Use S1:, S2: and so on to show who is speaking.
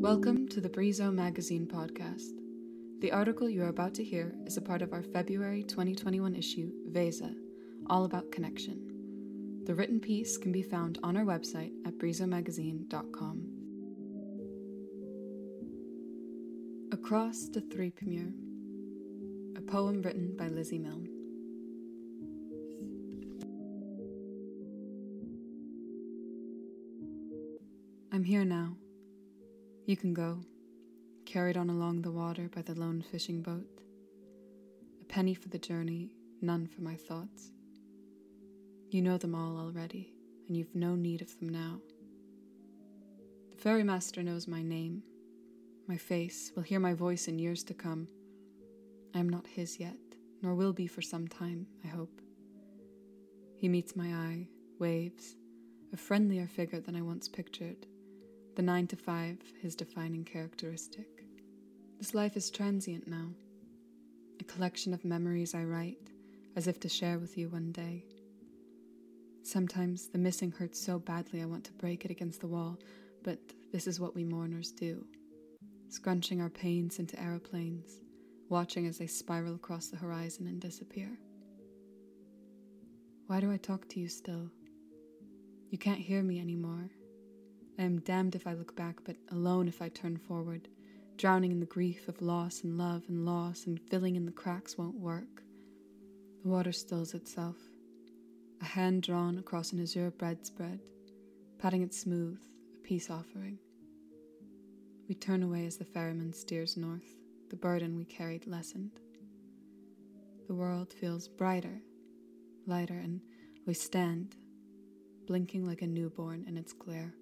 S1: Welcome to the Brizo Magazine podcast. The article you are about to hear is a part of our February 2021 issue, Vesa, all about connection. The written piece can be found on our website at brizomagazine.com. Across the three Threepmere, a poem written by Lizzie Milne. I'm here now. You can go, carried on along the water by the lone fishing boat. A penny for the journey, none for my thoughts. You know them all already, and you've no need of them now. The ferry master knows my name, my face, will hear my voice in years to come. I am not his yet, nor will be for some time, I hope. He meets my eye, waves, a friendlier figure than I once pictured the nine to five, his defining characteristic. This life is transient now, a collection of memories I write as if to share with you one day. Sometimes the missing hurts so badly I want to break it against the wall, but this is what we mourners do scrunching our pains into aeroplanes, watching as they spiral across the horizon and disappear. Why do I talk to you still? You can't hear me anymore, am damned if I look back, but alone if I turn forward. Drowning in the grief of loss and love and loss, and filling in the cracks won't work. The water stills itself. A hand drawn across an azure breadspread, patting it smooth, a peace offering. We turn away as the ferryman steers north, the burden we carried lessened. The world feels brighter, lighter, and we stand, blinking like a newborn in its glare.